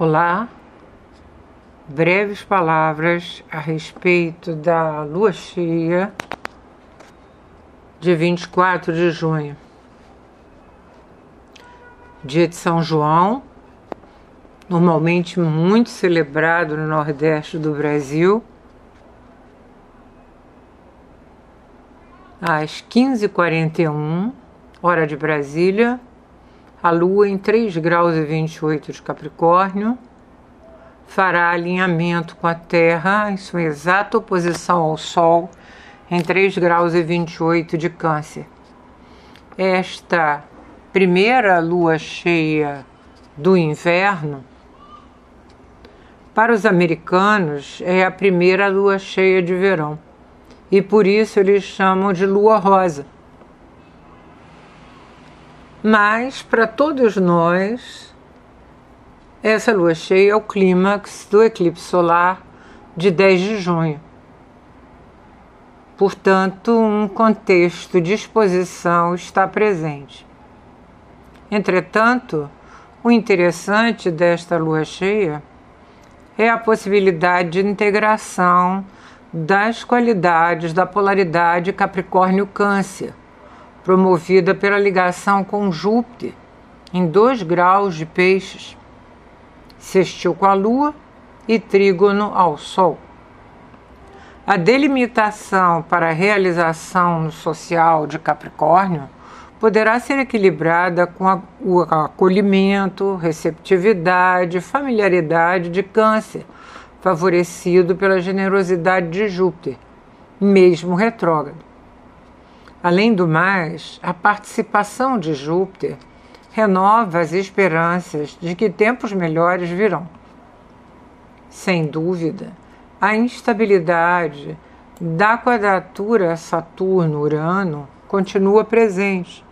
Olá, breves palavras a respeito da lua cheia de 24 de junho, dia de São João, normalmente muito celebrado no Nordeste do Brasil. Às 15h41, hora de Brasília, a Lua em 3 graus e 28 de Capricórnio fará alinhamento com a Terra em sua exata oposição ao Sol em 3 graus e 28 de Câncer. Esta primeira lua cheia do inverno, para os americanos, é a primeira lua cheia de verão e por isso eles chamam de lua rosa. Mas, para todos nós, essa lua cheia é o clímax do eclipse solar de 10 de junho. Portanto, um contexto de exposição está presente. Entretanto, o interessante desta lua cheia é a possibilidade de integração das qualidades da polaridade Capricórnio-Câncer promovida pela ligação com Júpiter, em dois graus de peixes, sextil com a Lua e trígono ao Sol. A delimitação para a realização social de Capricórnio poderá ser equilibrada com a, o acolhimento, receptividade, familiaridade de Câncer, favorecido pela generosidade de Júpiter, mesmo retrógrado. Além do mais, a participação de Júpiter renova as esperanças de que tempos melhores virão. Sem dúvida, a instabilidade da quadratura Saturno-Urano continua presente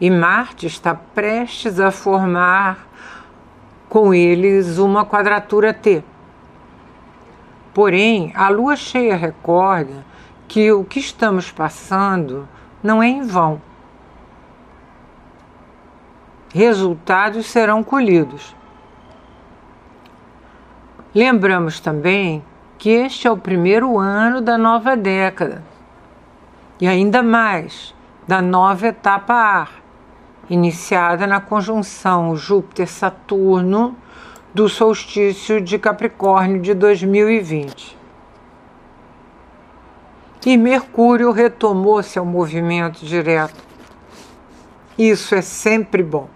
e Marte está prestes a formar com eles uma quadratura T. Porém, a lua cheia recorda que o que estamos passando não é em vão. Resultados serão colhidos. Lembramos também que este é o primeiro ano da nova década e ainda mais da nova etapa ar, iniciada na conjunção Júpiter-Saturno do solstício de Capricórnio de 2020 e Mercúrio retomou seu movimento direto. Isso é sempre bom.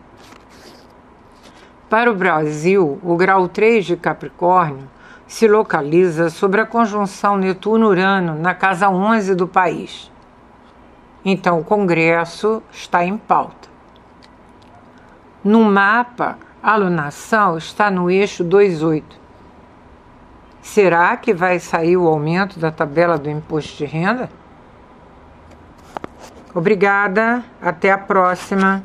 Para o Brasil, o grau 3 de Capricórnio se localiza sobre a conjunção Netuno-Urano na casa 11 do país. Então, o Congresso está em pauta. No mapa, a alunação está no eixo 28 Será que vai sair o aumento da tabela do imposto de renda? Obrigada, até a próxima.